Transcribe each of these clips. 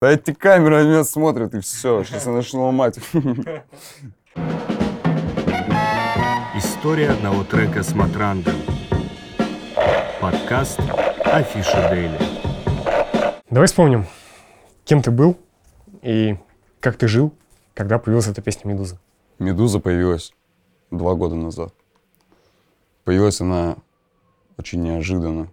Да эти камеры на меня смотрят, и все. Сейчас я начну ломать. История одного трека с Матрандом. Подкаст Афиша Дейли. Давай вспомним, кем ты был и как ты жил, когда появилась эта песня «Медуза». Медуза появилась два года назад. Появилась она очень неожиданно.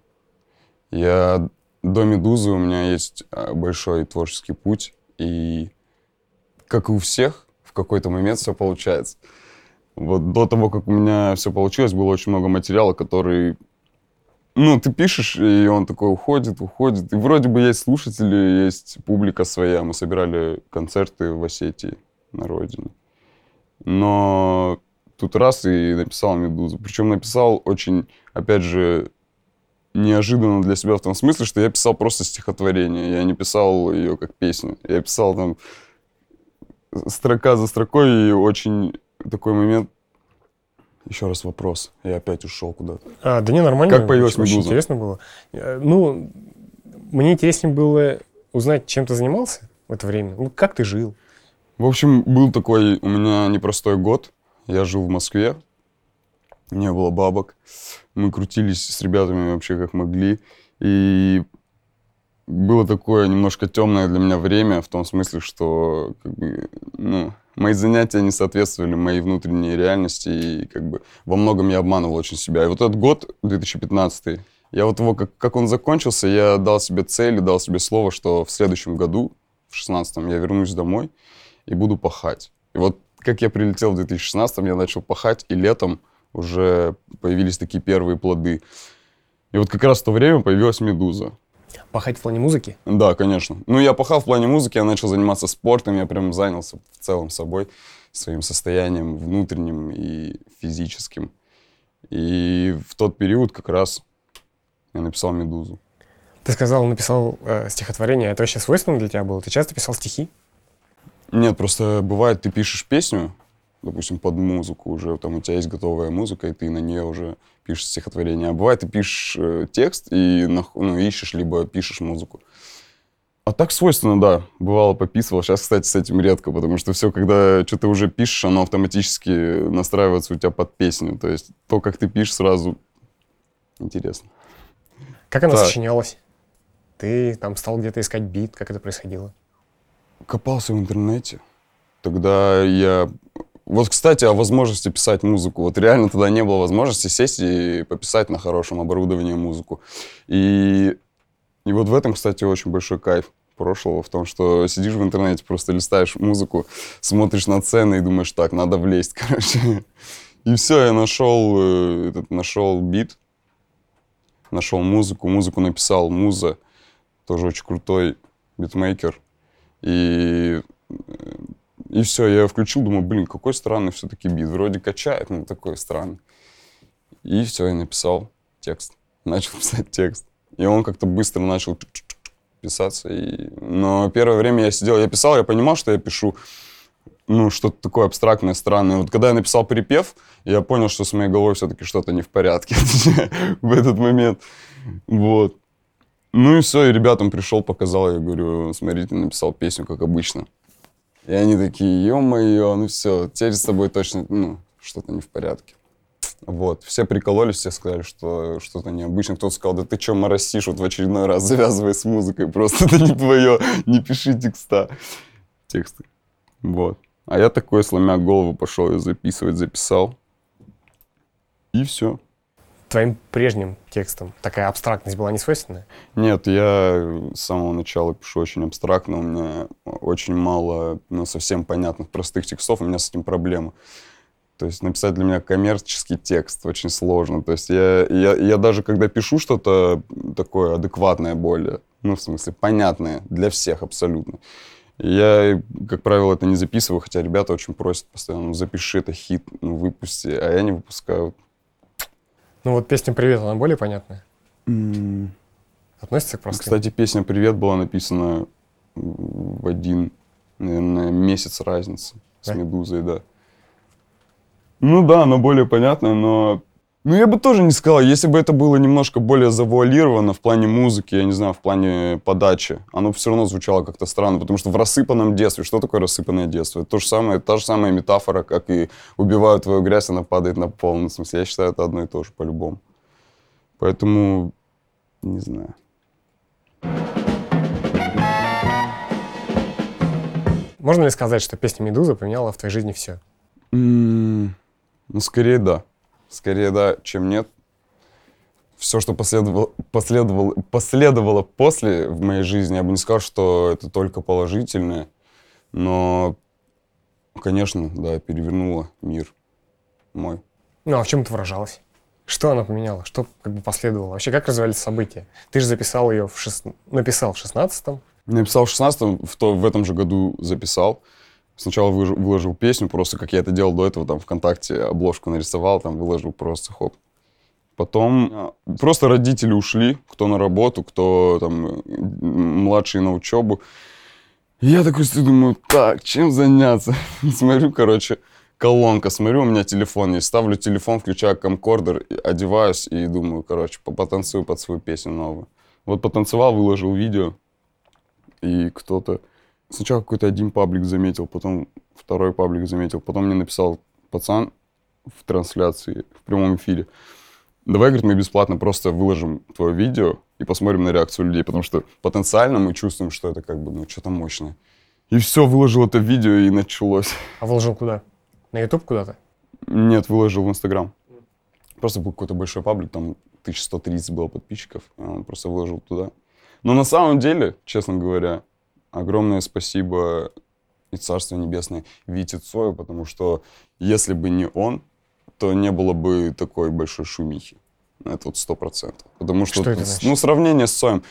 Я до «Медузы» у меня есть а, большой творческий путь, и как и у всех, в какой-то момент все получается. Вот до того, как у меня все получилось, было очень много материала, который ну, ты пишешь, и он такой уходит, уходит. И вроде бы есть слушатели, есть публика своя. Мы собирали концерты в Осетии на родине. Но тут раз и написал «Медузу». Причем написал очень, опять же, неожиданно для себя в том смысле, что я писал просто стихотворение. Я не писал ее как песню. Я писал там строка за строкой, и очень такой момент еще раз вопрос. Я опять ушел куда-то. А, да не, нормально. Как появилась очень, очень «Медуза»? интересно было. Э, Ну, мне интереснее было узнать, чем ты занимался в это время. Ну, как ты жил? В общем, был такой у меня непростой год. Я жил в Москве, не было бабок. Мы крутились с ребятами вообще как могли. И было такое немножко темное для меня время, в том смысле, что как бы, ну, мои занятия не соответствовали моей внутренней реальности, и как бы во многом я обманывал очень себя. И вот этот год, 2015, я вот его, как, как он закончился, я дал себе цель, и дал себе слово, что в следующем году, в 16 я вернусь домой и буду пахать. И вот как я прилетел в 2016 я начал пахать, и летом уже появились такие первые плоды. И вот как раз в то время появилась «Медуза». Пахать в плане музыки? Да, конечно. Ну, я пахал в плане музыки, я начал заниматься спортом, я прям занялся в целом собой, своим состоянием внутренним и физическим. И в тот период как раз я написал «Медузу». Ты сказал, написал э, стихотворение. Это вообще свойственно для тебя было? Ты часто писал стихи? Нет, просто бывает, ты пишешь песню, допустим, под музыку уже, там у тебя есть готовая музыка, и ты на нее уже пишешь стихотворение. А бывает, ты пишешь э, текст и нах- ну, ищешь, либо пишешь музыку. А так свойственно, да. Бывало, пописывал. Сейчас, кстати, с этим редко, потому что все, когда что-то уже пишешь, оно автоматически настраивается у тебя под песню. То есть то, как ты пишешь, сразу интересно. Как она Так. сочинялась? Ты там стал где-то искать бит? Как это происходило? Копался в интернете. Тогда я... Вот, кстати, о возможности писать музыку. Вот реально тогда не было возможности сесть и пописать на хорошем оборудовании музыку. И, и вот в этом, кстати, очень большой кайф прошлого, в том, что сидишь в интернете, просто листаешь музыку, смотришь на цены и думаешь, так, надо влезть, короче. И все, я нашел, э, этот, нашел бит, нашел музыку, музыку написал Муза, тоже очень крутой битмейкер. И, э, и все, я включил, думаю, блин, какой странный все-таки бит. Вроде качает, но такой странный. И все, я написал текст. Начал писать текст. И он как-то быстро начал писаться. И... Но первое время я сидел, я писал, я понимал, что я пишу ну, что-то такое абстрактное, странное. Вот когда я написал припев, я понял, что с моей головой все-таки что-то не в порядке в этот момент. Вот. Ну и все, и ребятам пришел, показал, я говорю, смотрите, написал песню, как обычно. И они такие, ё-моё, ну все, теперь с тобой точно, ну, что-то не в порядке. Вот, все прикололись, все сказали, что что-то необычно. Кто-то сказал, да ты что моросишь, вот в очередной раз завязывай с музыкой, просто это не твое, не пиши текста. Тексты. Вот. А я такой, сломя голову, пошел ее записывать, записал. И все. Твоим прежним текстом такая абстрактность была не свойственная? Нет, я с самого начала пишу очень абстрактно, у меня очень мало, ну, совсем понятных, простых текстов, у меня с этим проблема. То есть написать для меня коммерческий текст очень сложно. То есть я, я, я даже когда пишу что-то такое адекватное более, ну, в смысле, понятное для всех абсолютно, я, как правило, это не записываю, хотя ребята очень просят постоянно, ну, запиши это хит, ну, выпусти, а я не выпускаю. Ну вот песня «Привет», она более понятная? М, Относится к простым? Кстати, песня «Привет» была написана в один, наверное, месяц разницы с Да? «Медузой», да. Ну да, она более понятная, но Ну, я бы тоже не сказал, если бы это было немножко более завуалировано в плане музыки, я не знаю, в плане подачи, оно все равно звучало как-то странно, потому что в рассыпанном детстве, что такое рассыпанное детство? Это то же самое, та же самая метафора, как и убивают твою грязь, она падает на пол. Ну, в смысле, я считаю, это одно и то же по-любому. Поэтому, не знаю. Можно ли сказать, что песня «Медуза» поменяла в твоей жизни все? М, Ну, скорее да. Скорее да, чем нет. Все, что последовало, последовало, последовало после в моей жизни, я бы не сказал, что это только положительное, но, конечно, да, перевернуло мир мой. Ну, а в чем это выражалось? Что она поменяла? Что как бы последовало? Вообще, как развивались события? Ты же записал ее в шест... написал в шестнадцатом. Написал в 16-м, в, то, в этом же году записал. Сначала выложил, песню, просто как я это делал до этого, там ВКонтакте обложку нарисовал, там выложил просто хоп. Потом а, просто родители ушли, кто на работу, кто там м, младший на учебу. Я такой думаю, так, чем заняться? Смотрю, короче, колонка, смотрю, у меня телефон есть, ставлю телефон, включаю камкордер, и одеваюсь и думаю, короче, по- потанцую под свою песню новую. Вот потанцевал, выложил видео, и кто-то... Сначала какой-то один паблик заметил, потом второй паблик заметил, потом мне написал пацан в трансляции, в прямом эфире. Давай, говорит, мы бесплатно просто выложим твое видео и посмотрим на реакцию людей, потому что потенциально мы чувствуем, что это как бы, ну, что-то мощное. И все, выложил это видео, и началось. А выложил куда? На YouTube куда-то? Нет, выложил в Инстаграм. Просто был какой-то большой паблик, там 1130 было подписчиков, а он просто выложил туда. Но на самом деле, честно говоря, огромное спасибо и Царство Небесное Вите Цою, потому что если бы не он, то не было бы такой большой шумихи. Это вот сто процентов. Потому что, Что это значит? ну, сравнение с Цоем.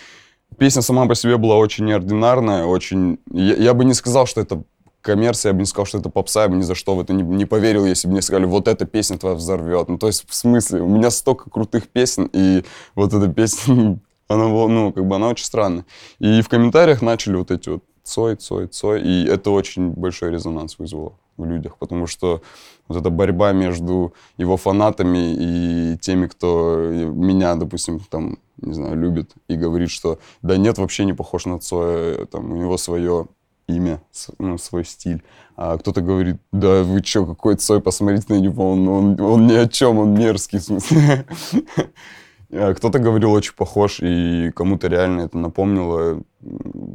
Песня сама по себе была очень неординарная, очень... Я, я бы не сказал, что это коммерция, я бы не сказал, что это попса, я бы ни за что в это не, не поверил, если бы мне сказали, вот эта песня твоя взорвет. Ну, то есть, в смысле, у меня столько крутых песен, и вот эта песня, она, была, ну, как бы, она очень странная. И в комментариях начали вот эти вот Цой, Цой, Цой, и это очень большой резонанс вызвало в людях, потому что вот эта борьба между его фанатами и теми, кто меня, допустим, там, не знаю, любит и говорит, что да нет, вообще не похож на Цоя, там, у него свое имя, ну, свой стиль. А кто-то говорит, да вы чё, какой Цой, посмотрите на него, он, он, он ни о чем, он мерзкий, в смысле. А Кто-то говорил, очень похож, и кому-то реально это напомнило.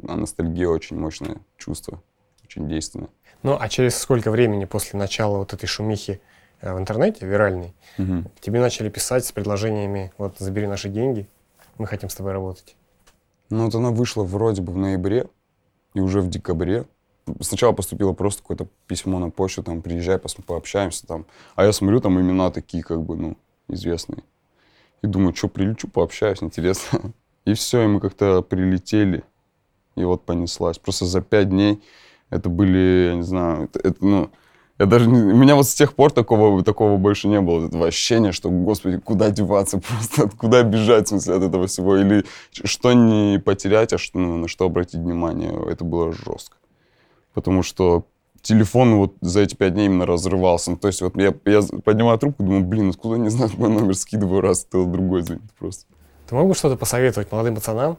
А ностальгия очень мощное чувство, очень действенное. Ну, а через сколько времени после начала вот этой шумихи э, в интернете, виральной, Мгм. тебе начали писать с предложениями, вот, забери наши деньги, мы хотим с тобой работать. Ну, вот она вышла вроде бы в ноябре, и уже в декабре. Сначала поступило просто какое-то письмо на почту, там, приезжай, пос- пообщаемся там. А я смотрю, там имена такие, как бы, ну, известные. И думаю, что, прилечу, пообщаюсь, интересно. И все, и мы как-то прилетели, и вот понеслась. Просто за пять дней это были, я не знаю, это, это, ну, я даже не- у меня вот с тех пор такого, такого больше не было, этого ощущения, что, господи, куда деваться, просто куда бежать, в смысле, от этого всего, или что не потерять, а что, ну, на что обратить внимание, это было жестко. Потому что телефон вот за эти пять дней именно разрывался. Ну, то есть вот я, я поднимаю трубку, думаю, блин, откуда не знаю мой номер, скидываю раз, кто другой звонит просто. Ты мог бы что-то посоветовать молодым пацанам,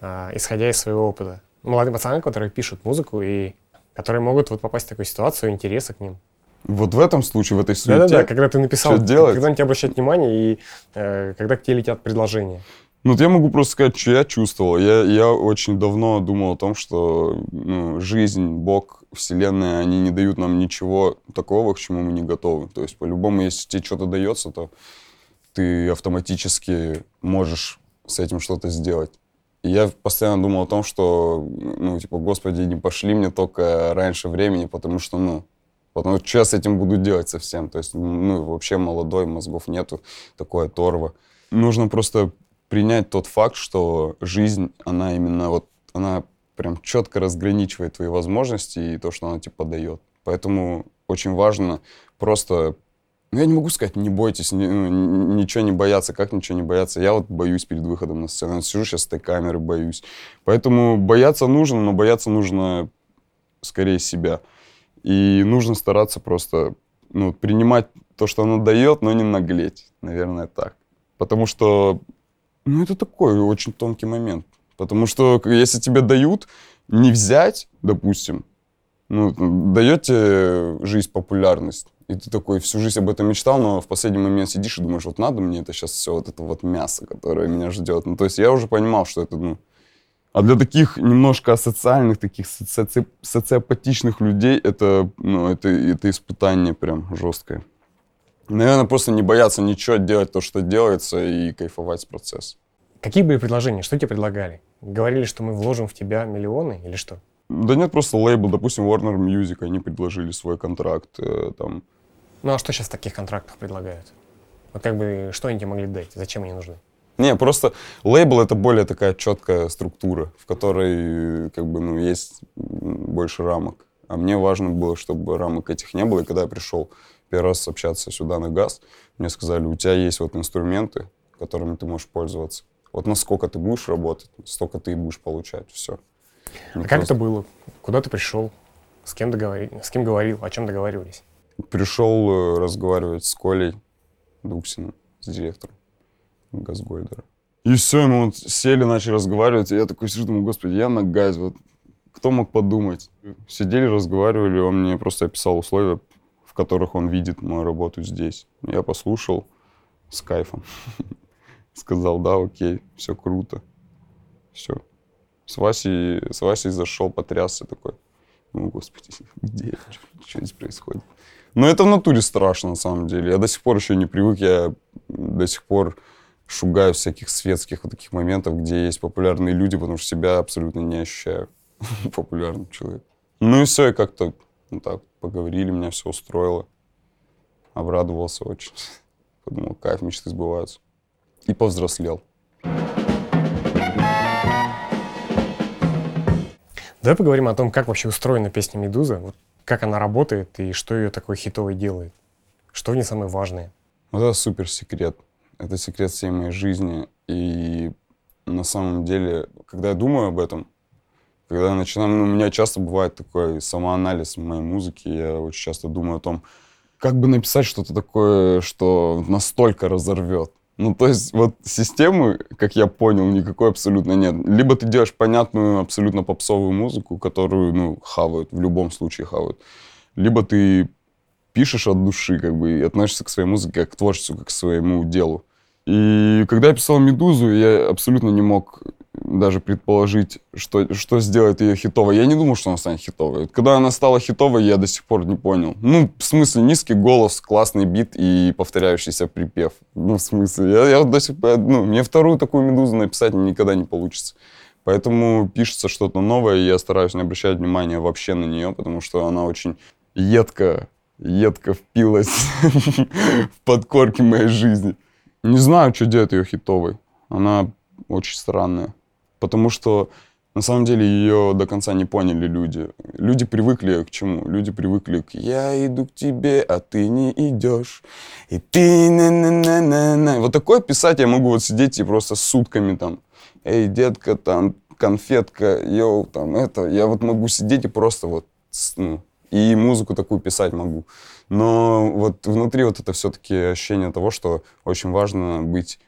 а, исходя из своего опыта? Молодым пацанам, которые пишут музыку и которые могут вот попасть в такую ситуацию, интереса к ним. Вот в этом случае, в этой суете, Да-да-да, когда ты написал, что делать? когда на тебя обращают внимание и э, когда к тебе летят предложения. Ну, вот я могу просто сказать, что я чувствовал. Я, я очень давно думал о том, что ну, жизнь, Бог, Вселенная, они не дают нам ничего такого, к чему мы не готовы. То есть, по-любому, если тебе что-то дается, то ты автоматически можешь с этим что-то сделать. И я постоянно думал о том, что, ну, типа, Господи, не пошли мне только раньше времени, потому что, ну, потому что я с этим буду делать совсем. То есть, ну, вообще молодой, мозгов нету, такое торво. Нужно просто принять тот факт, что жизнь, она именно вот, она прям четко разграничивает твои возможности и то, что она тебе подает. Поэтому очень важно просто ну, я не могу сказать, не бойтесь, ни- ну, ничего не бояться. Как ничего не бояться? Я вот боюсь перед выходом на сцену. Сижу сейчас с этой камеры, боюсь. Поэтому бояться нужно, но бояться нужно скорее себя. И нужно стараться просто ну, принимать то, что она дает, но не наглеть, наверное, так. Потому что, ну, это такой очень тонкий момент. Потому что если тебе дают, не взять, допустим, ну, дает тебе жизнь популярность, и ты такой всю жизнь об этом мечтал, но в последний момент сидишь и думаешь, вот надо мне это сейчас все, вот это вот мясо, которое меня ждет. Ну, то есть я уже понимал, что это, ну... А для таких немножко асоциальных, таких соци- социопатичных людей это, ну, это, это испытание прям жесткое. Наверное, просто не бояться ничего, делать то, что делается, и кайфовать с процесса. Какие были предложения? Что тебе предлагали? Говорили, что мы вложим в тебя миллионы или что? Да нет, просто лейбл, допустим, Warner Music, они предложили свой контракт, э, там, Ну а что сейчас в таких контрактах предлагают? Вот как бы, что они тебе могли дать? Зачем они нужны? Не, просто лейбл это более такая четкая структура, в которой как бы ну есть больше рамок. А мне важно было, чтобы рамок этих не было. И когда я пришел первый раз общаться сюда на газ, мне сказали, у тебя есть вот инструменты, которыми ты можешь пользоваться. Вот насколько ты будешь работать, столько ты и будешь получать. Все. А как это было? Куда ты пришел? С кем, договори... с кем говорил? О чем договаривались? Пришел э, разговаривать с Колей Дуксиным, с директором Газгольдера. И все, мы вот сели, начали разговаривать, и я такой сижу, думаю, господи, я на газе, вот кто мог подумать? Сидели, разговаривали, он мне просто описал условия, которых он видит мою работу здесь. Я послушал с кайфом. Сказал, да, окей, все круто. Все. С Васей, с Васей зашел, потрясся такой. Ну, господи, где? Что здесь происходит? Но это в натуре страшно, на самом деле. Я до сих пор еще не привык, я до сих пор шугаю всяких светских вот таких моментов, где есть популярные люди, потому что себя абсолютно не ощущаю популярным человеком. Ну и все, и как-то ну, так поговорили, меня все устроило. Обрадовался очень. Подумал, кайф, мечты сбываются. И повзрослел. Давай поговорим о том, как вообще устроена песня «Медуза», вот как она работает и что ее такой хитовой делает. Что в ней самое важное? Вот это супер секрет. Это секрет всей моей жизни. И на самом деле, когда я думаю об этом, когда я начинаю, ну, у меня часто бывает такой самоанализ моей музыки, я очень часто думаю о том, как бы написать что-то такое, что настолько разорвет. Ну, то есть вот системы, как я понял, никакой абсолютно нет. Либо ты делаешь понятную, абсолютно попсовую музыку, которую, ну, хавают, в любом случае хавают. Либо ты пишешь от души, как бы, и относишься к своей музыке как к творчеству, как к своему делу. И когда я писал «Медузу», я абсолютно не мог даже предположить, что, что сделает ее хитовой. Я не думал, что она станет хитовой. Когда она стала хитовой, я до сих пор не понял. Ну, в смысле, низкий голос, классный бит и повторяющийся припев. Ну, в смысле, я, я до сих пор... Ну, мне вторую такую «Медузу» написать никогда не получится. Поэтому пишется что-то новое, и я стараюсь не обращать внимания вообще на нее, потому что она очень едко, едко впилась в подкорки моей жизни. Не знаю, что делает ее хитовой. Она очень странная. Потому что на самом деле ее до конца не поняли люди. Люди привыкли к чему? Люди привыкли к «я иду к тебе, а ты не идешь». И ты на на на на на Вот такое писать я могу вот сидеть и просто сутками там. Эй, детка, там, конфетка, йоу, там, это. Я вот могу сидеть и просто вот, ну, и музыку такую писать могу. Но вот внутри вот это все-таки ощущение того, что очень важно быть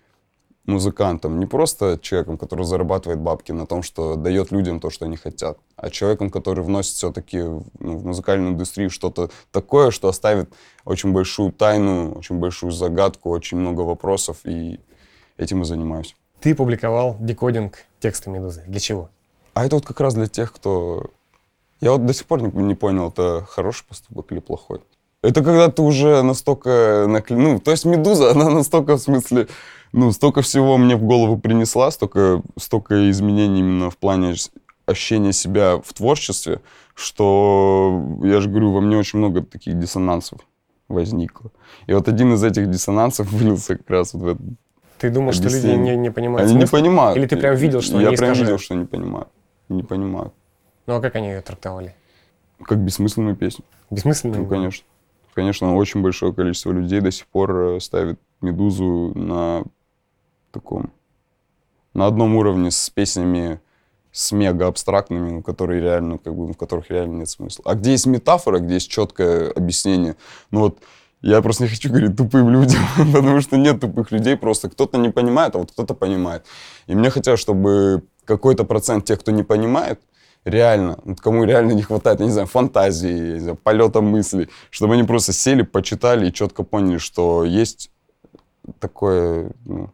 музыкантом, не просто человеком, который зарабатывает бабки на том, что дает людям то, что они хотят, а человеком, который вносит все-таки ну, в музыкальную индустрию что-то такое, что оставит очень большую тайну, очень большую загадку, очень много вопросов, и этим и занимаюсь. Ты публиковал декодинг текста «Медузы». Для чего? А это вот как раз для тех, кто... Я вот до сих пор не, не понял, это хороший поступок или плохой. Это когда ты уже настолько накле... Ну, то есть «Медуза», она настолько, в смысле, ну, столько всего мне в голову принесла, столько, столько изменений именно в плане ощущения себя в творчестве, что, я же говорю, во мне очень много таких диссонансов возникло. И вот один из этих диссонансов вылился как раз вот в этот Ты думал, что люди не, не понимают Они не смысл? понимают. Или ты прям видел, что Я они прям искажают? видел, что не понимают. Не понимают. Ну а как они ее трактовали? Как бессмысленную песню. Бессмысленно? Ну, конечно. Конечно, очень большое количество людей до сих пор э, ставит «Медузу» на таком... На одном уровне с песнями с мега абстрактными, ну, которые реально, как бы, в которых реально нет смысла. А где есть метафора, где есть четкое объяснение, ну вот я просто не хочу говорить тупым людям, потому что нет тупых людей, просто кто-то не понимает, а вот кто-то понимает. И мне хотелось, чтобы какой-то процент тех, кто не понимает, реально, кому реально не хватает, я не знаю, фантазии, я не знаю, полета мыслей, чтобы они просто сели, почитали и четко поняли, что есть такое ну,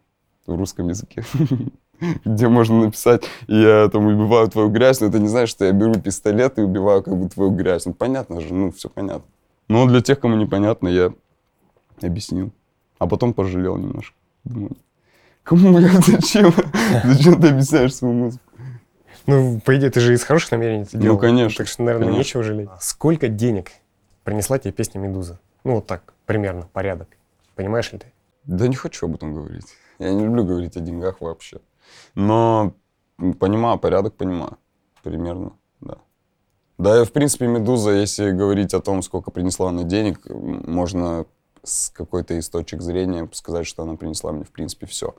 в русском языке, где можно написать, я там убиваю твою грязь, но это не значит, что я беру пистолет и убиваю как бы твою грязь. Ну, понятно же, ну, все понятно. Но для тех, кому непонятно, я объяснил. А потом пожалел немножко. Думаю, кому, блядь, зачем? Зачем ты объясняешь свою музыку? Ну, по идее, ты же из хороших намерений это Ну, делал. конечно, Так что, наверное, конечно. нечего жалеть. Сколько денег принесла тебе песня «Медуза»? Ну, вот так, примерно, порядок. Понимаешь ли ты? Да не хочу об этом говорить. Я не люблю говорить о деньгах вообще. Но понимаю, порядок понимаю. Примерно, да. Да, и в принципе, «Медуза», если говорить о том, сколько принесла она денег, можно с какой-то из точек зрения сказать, что она принесла мне, в принципе, все.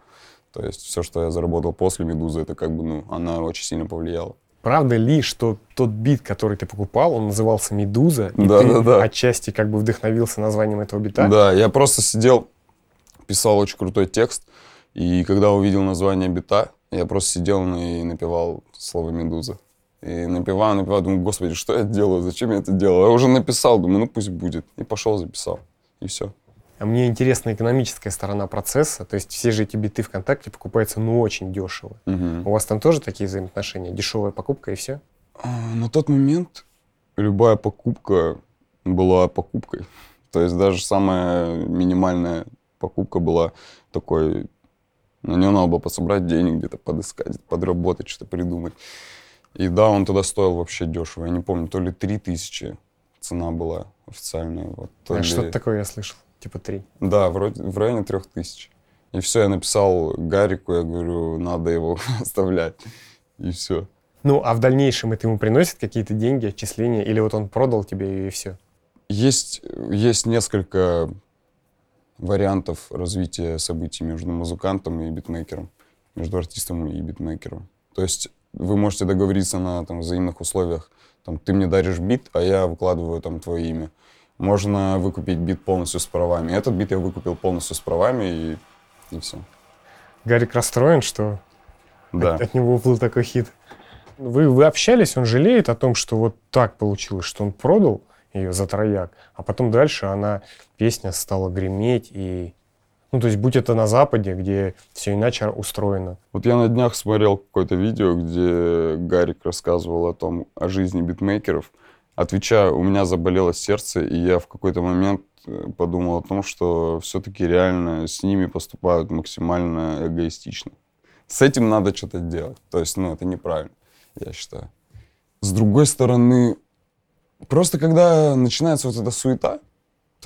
То есть все, что я заработал после «Медузы», это как бы, ну, она очень сильно повлияла. Правда ли, что тот бит, который ты покупал, он назывался «Медуза», и Да, ты да, да. отчасти как бы вдохновился названием этого бита? Да, я просто сидел, писал очень крутой текст, и когда увидел название бита, я просто сидел и напевал слово «Медуза». И напевал, напевал, думаю, господи, что я делаю, зачем я это делаю? Я уже написал, думаю, ну пусть будет. И пошел, записал, и все. А мне интересна экономическая сторона процесса. То есть все же эти биты ВКонтакте покупаются ну очень дешево. У вас там тоже такие взаимоотношения? Дешевая покупка и все? А, На тот момент любая покупка была покупкой. То есть даже самая минимальная покупка была такой... На нее надо было пособрать денег, где-то подыскать, подработать, что-то придумать. И да, он тогда стоил вообще дешево. Я не помню, то ли 3000 цена была официальная. Вот, А ли- что-то такое я слышал. Типа три. Да, вроде в районе 3000. И все, я написал Гарику, я говорю, надо его оставлять. И все. Ну, а в дальнейшем это ему приносит какие-то деньги, отчисления? Или вот он продал тебе и все? Есть, есть несколько вариантов развития событий между музыкантом и битмейкером, между артистом и битмейкером. То есть вы можете договориться на там, взаимных условиях. Там, ты мне даришь бит, а я выкладываю там твое имя. Можно выкупить бит полностью с правами. Этот бит я выкупил полностью с правами, и, и все. Гарик расстроен, что Да. от, от него уплыл такой хит. Вы, вы общались, он жалеет о том, что вот так получилось, что он продал ее за трояк, а потом дальше она, песня стала греметь и... Ну, то есть, будь это на Западе, где все иначе устроено. Вот я на днях смотрел какое-то видео, где Гарик рассказывал о том, о жизни битмейкеров. Отвечаю, у меня заболело сердце, и я в какой-то момент э, подумал о том, что все-таки реально с ними поступают максимально эгоистично. С этим надо что-то делать. То есть, ну, это неправильно, я считаю. С другой стороны, просто когда начинается вот эта суета,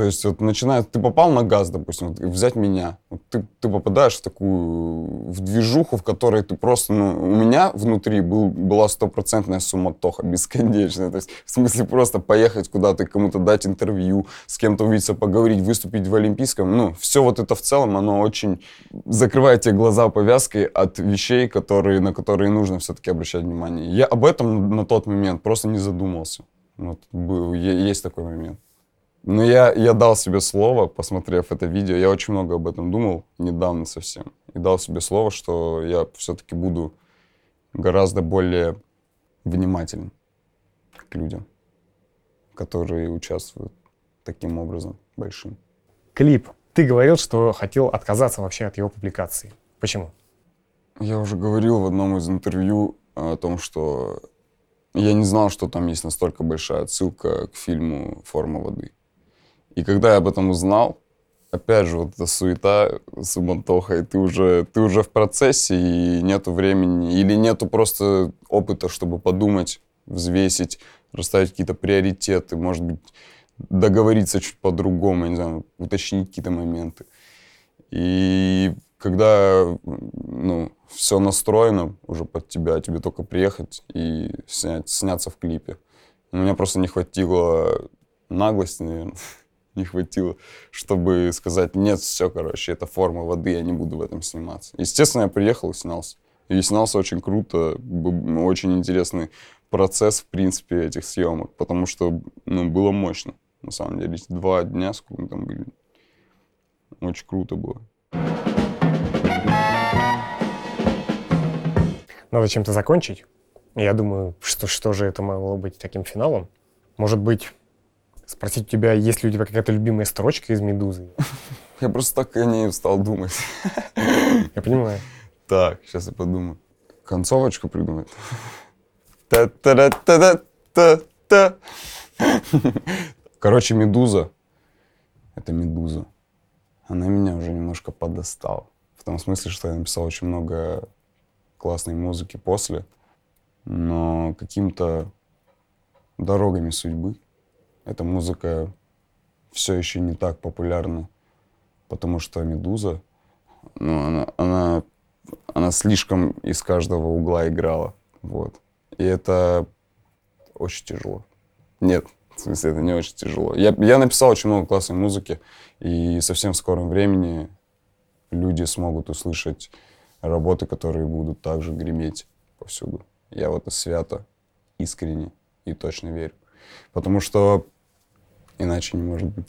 то есть вот начинает, ты попал на газ, допустим, вот взять меня, Вот ты, ты попадаешь в такую, в движуху, в которой ты просто, ну, у меня внутри был, была стопроцентная суматоха, бесконечная, то есть в смысле просто поехать куда-то, кому-то дать интервью, с кем-то увидеться, поговорить, выступить в Олимпийском, ну, все вот это в целом, оно очень закрывает тебе глаза повязкой от вещей, которые, на которые нужно все-таки обращать внимание. Я об этом на тот момент просто не задумался. Вот, был, есть такой момент. Но я, я дал себе слово, посмотрев это видео, я очень много об этом думал недавно совсем. И дал себе слово, что я все-таки буду гораздо более внимателен к людям, которые участвуют таким образом большим. Клип. Ты говорил, что хотел отказаться вообще от его публикации. Почему? Я уже говорил в одном из интервью о том, что я не знал, что там есть настолько большая отсылка к фильму «Форма воды». И когда я об этом узнал, опять же, вот эта суета, суматоха, и ты уже, ты уже в процессе, и нету времени, или нету просто опыта, чтобы подумать, взвесить, расставить какие-то приоритеты, может быть, договориться чуть по-другому, не знаю, уточнить какие-то моменты. И когда ну, все настроено уже под тебя, тебе только приехать и снять, сняться в клипе. У меня просто не хватило наглости, наверное, не хватило, чтобы сказать, нет, все, короче, это форма воды, я не буду в этом сниматься. Естественно, я приехал и снялся. И снялся очень круто, б- очень интересный процесс, в принципе, этих съемок, потому что, ну, было мощно, на самом деле. Два дня, сколько мы там были, очень круто было. Надо чем-то закончить. Я думаю, что, что же это могло быть таким финалом? Может быть, спросить у тебя, есть ли у тебя какая-то любимая строчка из «Медузы»? Я просто так о ней стал думать. Я понимаю. Так, сейчас я подумаю. Концовочку придумать. Та-та-та-та-та-та. Короче, «Медуза» — это «Медуза». Она меня уже немножко подостала. В том смысле, что я написал очень много классной музыки после, но каким-то дорогами судьбы эта музыка все еще не так популярна, потому что «Медуза», ну, она, она, она слишком из каждого угла играла, вот. И это очень тяжело. Нет, в смысле, это не очень тяжело. Я, я написал очень много классной музыки, и совсем в скором времени люди смогут услышать работы, которые будут также греметь повсюду. Я в это свято, искренне и точно верю. Потому что иначе не может быть.